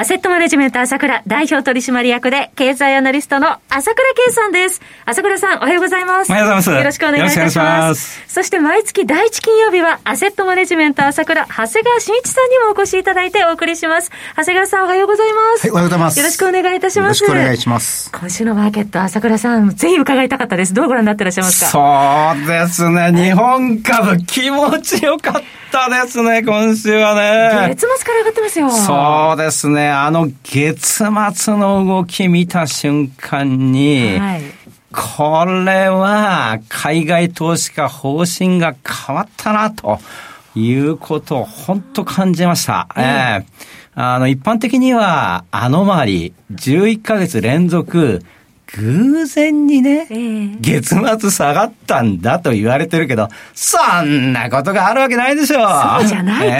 アセットマネジメント朝倉代表取締役で経済アナリストの朝倉慶さんです。朝倉さんおはようございます。おはようございます。よろしくお願いいたします。ますそして毎月第一金曜日はアセットマネジメント朝倉長谷川慎一さんにもお越しいただいてお送りします。長谷川さんおはようございます。はい、おはようございます。よろしくお願いいたします。よろしくお願いします。今週のマーケット朝倉さんぜひ伺いたかったです。どうご覧になってらっしゃいますか？そうですね。日本株気持ちよかった。ったですね、今週はね。月末から上がってますよ。そうですね。あの月末の動き見た瞬間に、はい、これは海外投資家方針が変わったな、ということを本当感じました。ええー、あの、一般的には、あの周り、11ヶ月連続、偶然にね、えー、月末下がったんだと言われてるけど、そんなことがあるわけないでしょう。そうじゃないと。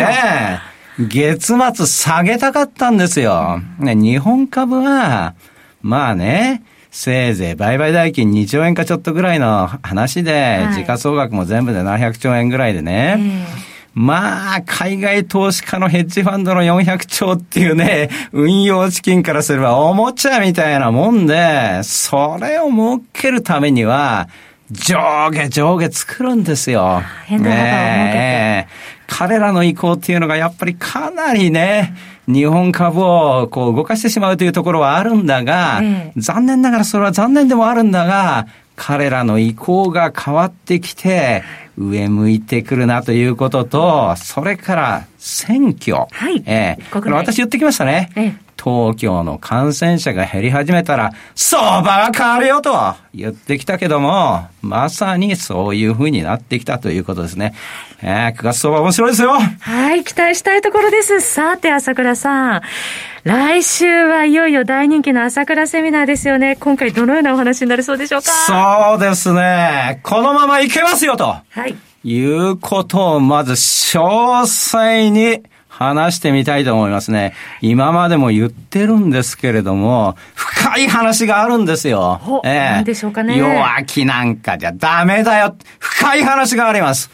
えー、月末下げたかったんですよ。ね、日本株は、まあね、せいぜい売買代金2兆円かちょっとぐらいの話で、はい、時価総額も全部で700兆円ぐらいでね、えーまあ、海外投資家のヘッジファンドの400兆っていうね、運用資金からすればおもちゃみたいなもんで、それを設けるためには、上下上下作るんですよ。変なね彼らの意向っていうのがやっぱりかなりね、日本株をこう動かしてしまうというところはあるんだが、ええ、残念ながらそれは残念でもあるんだが、彼らの意向が変わってきて、上向いてくるなということと、それから選挙。はい。ええー、私言ってきましたね。ええ東京の感染者が減り始めたら、相場が変わるよと言ってきたけども、まさにそういう風になってきたということですね。えー、9月相場面白いですよ。はい、期待したいところです。さて、朝倉さん。来週はいよいよ大人気の朝倉セミナーですよね。今回どのようなお話になりそうでしょうか？そうですね。このままいけますよと。はい。いうことをまず詳細に話してみたいと思いますね。今までも言ってるんですけれども、深い話があるんですよ。ええー。でしょうかね。弱気なんかじゃダメだよ。深い話があります。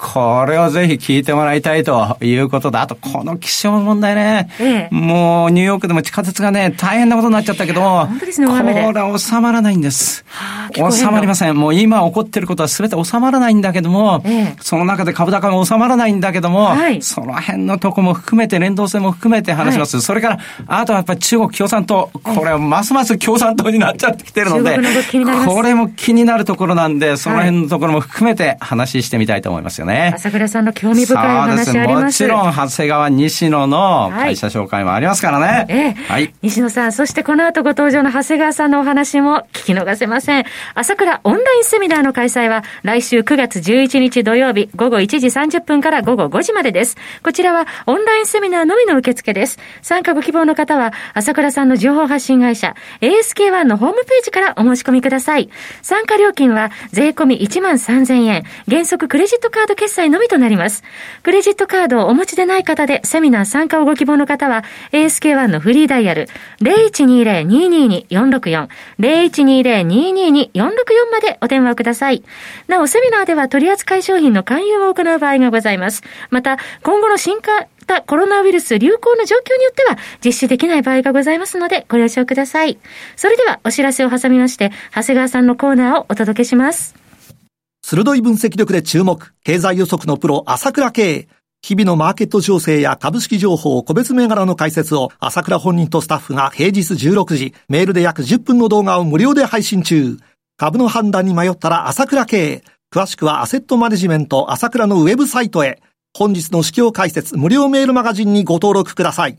これをぜひ聞いてもらいたいということだ。あと、この気象問題ね。ええ、もう、ニューヨークでも地下鉄がね、大変なことになっちゃったけど、本当ですね、これ収まらないんです。収まりません。もう今起こってることは全て収まらないんだけども、ええ、その中で株高も収まらないんだけども、はい、その辺のとこも含めて、連動性も含めて話します。はい、それから、あとはやっぱり中国共産党、これはますます共産党になっちゃってきてるので、これも気になるところなんで、その辺のところも含めて話してみたいと思いますよね。朝倉さんの興味深い話あります。もちろん、長谷川西野の会社紹介もありますからね。はい、ええ、はい。西野さん、そしてこの後ご登場の長谷川さんのお話も聞き逃せません。朝倉オンラインセミナーの開催は来週9月11日土曜日午後1時30分から午後5時までです。こちらはオンラインセミナーのみの受付です。参加ご希望の方は、朝倉さんの情報発信会社 ASK1 のホームページからお申し込みください。参加料金は税込み1万3000円、原則クレジットカード決済のみとなります。クレジットカードをお持ちでない方で、セミナー参加をご希望の方は、ASK1 のフリーダイヤル、0120-222-464、0120-222-464までお電話ください。なお、セミナーでは取扱い商品の勧誘を行う場合がございます。また、今後の新化、コロナウイルス流行の状況によっては実施できない場合がございますのでご了承ください。それではお知らせを挟みまして、長谷川さんのコーナーをお届けします。鋭い分析力で注目、経済予測のプロ、朝倉慶。日々のマーケット情勢や株式情報、個別銘柄の解説を朝倉本人とスタッフが平日16時、メールで約10分の動画を無料で配信中。株の判断に迷ったら朝倉慶。詳しくはアセットマネジメント朝倉のウェブサイトへ。本日の指標解説無料メールマガジンにご登録ください。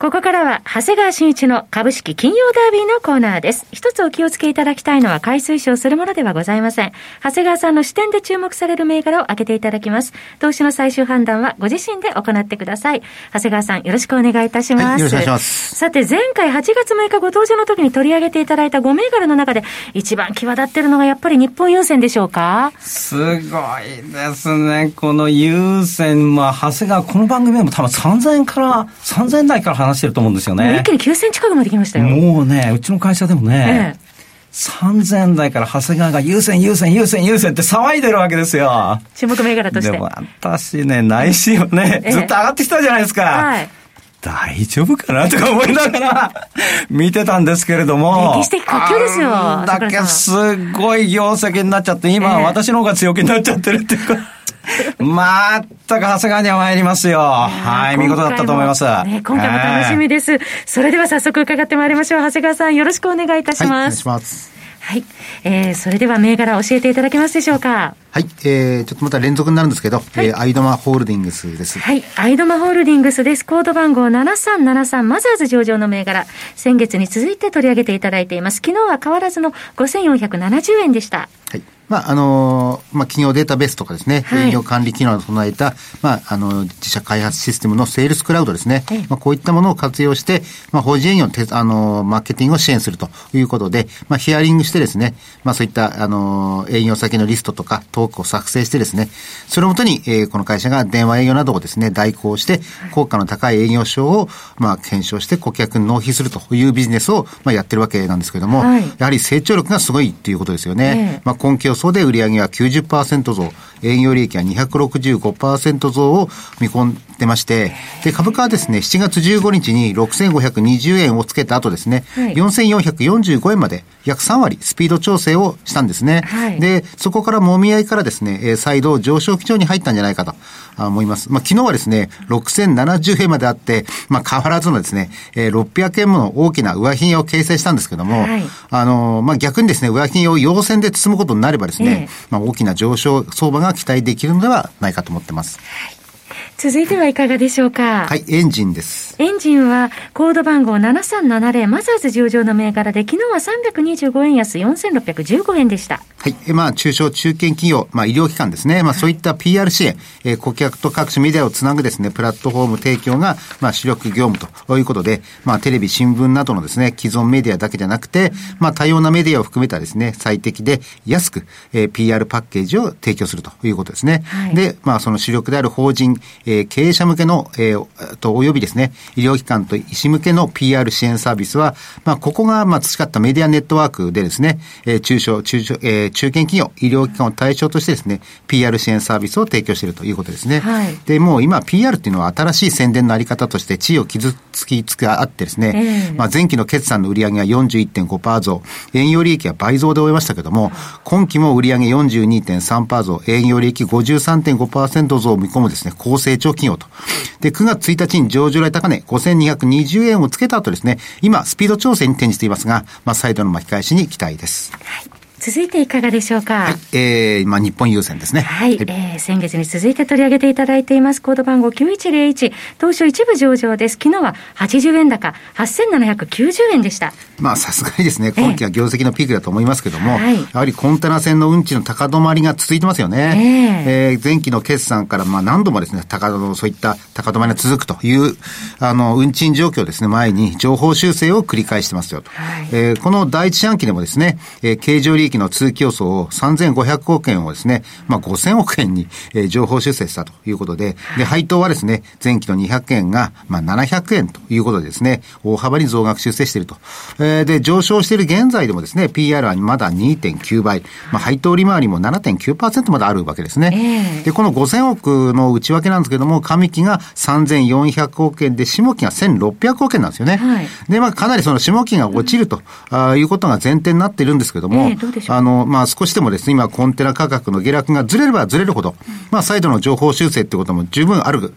ここからは、長谷川慎一の株式金曜ダービーのコーナーです。一つお気をつけいただきたいのは、買い推奨するものではございません。長谷川さんの視点で注目される銘柄を開けていただきます。投資の最終判断はご自身で行ってください。長谷川さん、よろしくお願いいたします。はい、よろしくお願いします。さて、前回8月6日ご登場の時に取り上げていただいた5銘柄の中で、一番際立ってるのがやっぱり日本郵船でしょうか？すごいですね。この郵船、まあ、長谷川、この番組でも多分3000円から、3000円台から話してると思うんですよね。一気に9000近くまで来ましたよ。もうね、うちの会社でもね、ええ3000円台から長谷川が優先優先優先優先って騒いでるわけですよ。注目銘柄として。でも私ね、内心をね、ずっと上がってきたじゃないですか。はい。大丈夫かなとか思いながら 見てたんですけれども。歴史的活況ですよ。だけすごい業績になっちゃって、今、私の方が強気になっちゃってるっていうか。まったく長谷川には参りますよ。はい、見事だったと思います。ね、今回も楽しみです。それでは早速伺ってまいりましょう。長谷川さん、よろしくお願いいたします。はい、お願いします。はい。えー、それでは銘柄教えていただけますでしょうか？はい。えー、ちょっとまた連続になるんですけど、はい、えー、アイドマホールディングスです。はい。アイドマホールディングスです。コード番号7373マザーズ上場の銘柄。先月に続いて取り上げていただいています。昨日は変わらずの5470円でした。はい。まあ、あのまあ、企業データベースとかですね、はい、営業管理機能を備えた、まあ、あの、自社開発システムのセールスクラウドですね。はい、まあ、こういったものを活用して、まあ、法人営業のて、あの、マーケティングを支援するということで、まあ、ヒアリングしてですね、まあ、そういった、あの、営業先のリストとかトークを作成してですね、それをもとに、えー、この会社が電話営業などをですね、代行して、効果の高い営業所を、まあ、検証して顧客に納品するというビジネスを、まあ、やってるわけなんですけれども、はい、やはり成長力がすごいっていうことですよね。まあ、今期予想で売上は90%増、営業利益は265%増を見込んでまして、で、株価はですね、7月15日に6520円をつけた後ですね、はい、4445円まで約3割スピード調整をしたんですね。はい、で、そこからもみ合いからですね、再度上昇基調に入ったんじゃないかと思います。まあ、昨日はですね、6070円まであって、まあ、変わらずのですね、600円もの大きな上髭を形成したんですけども、はい、あの、まあ、逆にですね、上髭を陽線で包むことになればですね、えー、まあ、大きな上昇相場が期待できるのではないかと思ってます。はい続いてはいかがでしょうか？はい、エンジンです。エンジンは、コード番号7370マザーズ上場の銘柄で、昨日は325円安4615円でした。はい。えまあ、中小中堅企業、まあ、医療機関ですね。まあ、そういった PR 支援、えー、顧客と各種メディアをつなぐですね、プラットフォーム提供が、まあ、主力業務ということで、まあ、テレビ、新聞などのですね、既存メディアだけじゃなくて、まあ、多様なメディアを含めたですね、最適で安く、えー、PR パッケージを提供するということですね。はい、で、まあ、その主力である法人、えー、経営者向けの、えー、と、およびですね、医療機関と医師向けの PR 支援サービスは、まあ、ここが、まあ、培ったメディアネットワークでですね、えー、中小、中小、えー、中堅企業、医療機関を対象としてですね、PR 支援サービスを提供しているということですね。はい、で、もう今 PR っていうのは新しい宣伝のあり方として地位を傷つきつくあってですね、えー、まあ前期の決算の売上は41.5%増、営業利益は倍増で終えましたけども、今期も売上42.3%増、営業利益53.5%増を見込むですね、高成長企業と。で、9月1日に上場来高値5220円をつけた後ですね、今スピード調整に転じていますが、まあ再度の巻き返しに期待です。はい続いていかがでしょうか？はい、えー、まあ日本郵船ですね。はい、はい、えー、先月に続いて取り上げていただいています、コード番号9101、当初一部上場です。昨日は80円高、8790円でした。まあさすがにですね、今期は業績のピークだと思いますけども、えー、やはりコンテナ船の運賃の高止まりが続いてますよね。えー、えー、前期の決算からまあ何度もですね、高のそういった高止まりが続くという、あの、運賃状況ですね、前に情報修正を繰り返してますよと。はい、えー、この第一四半期でもですね、えー、経常利益益の通期予想を3500億円をですね、まあ、5000億円に、えー、情報修正したということで、で、配当はですね、前期の200円が、まあ、700円ということでですね、大幅に増額修正していると。えー、で、上昇している現在でもですね、PR はまだ2.9倍、まあ、配当利回りも7.9%まであるわけですね。で、この5000億の内訳なんですけども、上期が3400億円で、下期が1600億円なんですよね。はい、で、まあ、かなりその下期が落ちると、あいうことが前提になっているんですけども、えーあの、まあ、少しでもですね、今、コンテナ価格の下落がずれればずれるほど、まあ、再度の情報修正ってことも十分ある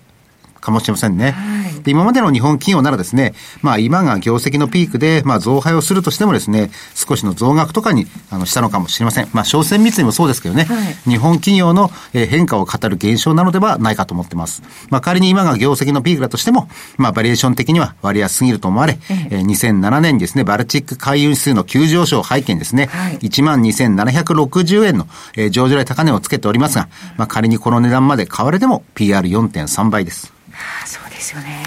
かもしれませんね。はい、で今までの日本企業ならですね、まあ今が業績のピークで、まあ増配をするとしてもですね、少しの増額とかにあのしたのかもしれません。まあ商船三井もそうですけどね、はい、日本企業の変化を語る現象なのではないかと思ってます。まあ仮に今が業績のピークだとしても、まあバリエーション的には割安すぎると思われ、ええー、2007年にですね、バルチック海運指数の急上昇背景にですね、はい、12,760円の、えー、上場来高値をつけておりますが、まあ仮にこの値段まで買われても PR4.3 倍です。そうですよね。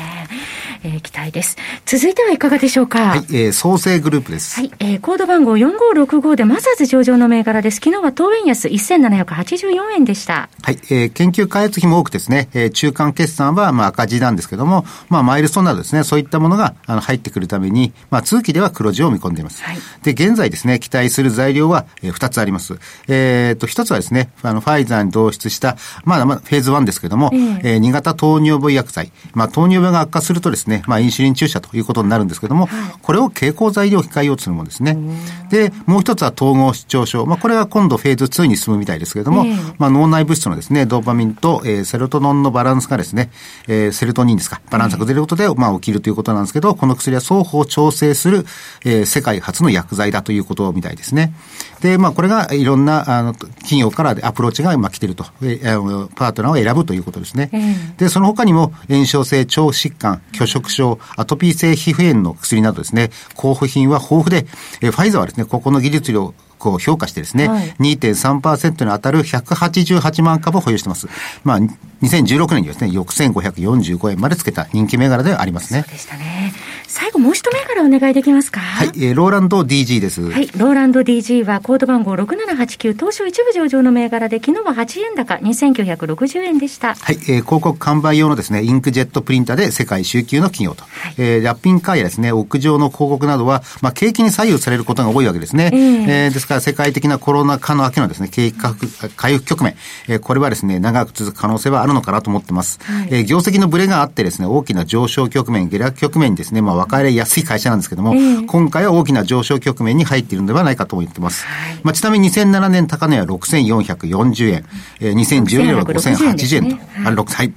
えー、期待です。続いてはいかがでしょうか？はい、えー、創生グループです。はい、えー、コード番号4565でマザーズ上場の銘柄です。昨日は当円安1784円でした。はい、えー、研究開発費も多くですね、えー、中間決算はまあ赤字なんですけども、まあマイルストーンなどですね、そういったものがあの入ってくるために、まあ通期では黒字を見込んでいます。はい、で、現在ですね、期待する材料は、えー、2つあります。えっ、ー、と、1つはですね、あの、ファイザーに導出した、まだまだフェーズ1ですけども、えー、えー、2型糖尿病薬剤、まあ糖尿病が悪化するとですね、まあインシュリン注射ということになるんですけども、はい、これを経口材料控えようとするものですね。で、もう一つは統合失調症。まあ、これは今度フェーズ2に進むみたいですけれども、えー、まあ、脳内物質のですね、ドーパミンと、えー、セロトノンのバランスがですね、えー、セロトニンですか、バランスが崩れることで、まあ、起きるということなんですけど、この薬は双方調整する、えー、世界初の薬剤だということみたいですね。で、まあ、これがいろんな、あの、企業からアプローチが、まあ、来てると、えー、パートナーを選ぶということですね。えー、で、その他にも、炎症性腸疾患、拒食症、アトピー性皮膚炎の薬などですね、候補品は豊富で、えー、ファイザーはですね、ここの技術量、こう評価してですね、はい、2.3%に当たる188万株を保有してます。まあ、2016年にですね、6545円までつけた人気銘柄でありますね。そうでしたね。最後もう一銘柄お願いできますか？はい、えー、ローランド DG です。はい、ローランド DG はコード番号6789東証一部上場の銘柄で昨日は8円高2960円でした。はい、えー、広告販売用のですね、インクジェットプリンターで世界周級の企業と。はい、えー、ラッピングカーやですね、屋上の広告などは、まあ、景気に左右されることが多いわけですね。えー、えー、ですから世界的なコロナ禍の明けのですね、景気回復局面、えー、これはですね、長く続く可能性はあるのかなと思ってます。はい、えー、業績のブレがあってですね、大きな上昇局面、下落局面にですね、まあ、分かれやすい会社なんですけども、えー、今回は大きな上昇局面に入っているのではないかと思っています。はい、まあ、ちなみに2007年高値は6440円、えー、2014年は5080円と、ね、はい、はい。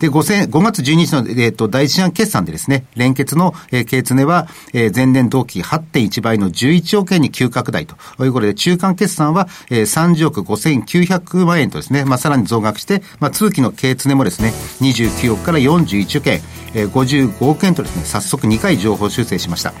で、5, 5月12日の、えー、と第一四半決算でですね、連結の、えー、経常は、えー、前年同期8.1倍の11億円に急拡大ということで、中間決算は、えー、30億5900万円とですね、まあ、さらに増額して、まあ、通期の経常もですね、29億から41億円、えー、55億円とですね、早速2回情報修正しました。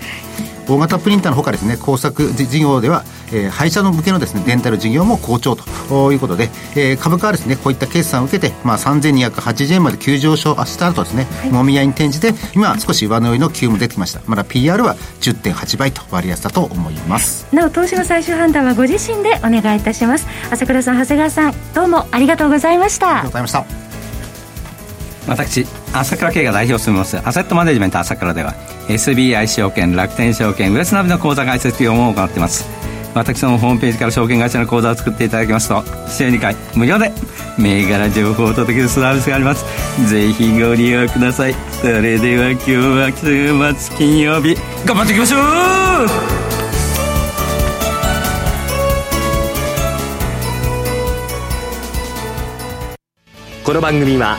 大型プリンターのほかですね工作事業では、えー、廃車の向けのですねデンタル事業も好調ということで、えー、株価はですねこういった決算を受けて、まあ、3280円まで急上昇した後ですね、はい、もみ合いに転じて今少し上乗りの急も出てきました。まだ PR は10.8倍と割安だと思います。なお投資の最終判断はご自身でお願いいたします。朝倉さん長谷川さんどうもありがとうございました。ありがとうございました私朝倉慶が代表を務めますアセットマネジメント朝倉では SBI 証券楽天証券ウエスナビの口座開設業も行っています。私のホームページから証券会社の口座を作っていただきますと週2回無料で銘柄情報を届けるサービスがあります。ぜひご利用ください。それでは今日は週末金曜日頑張っていきましょう!この番組は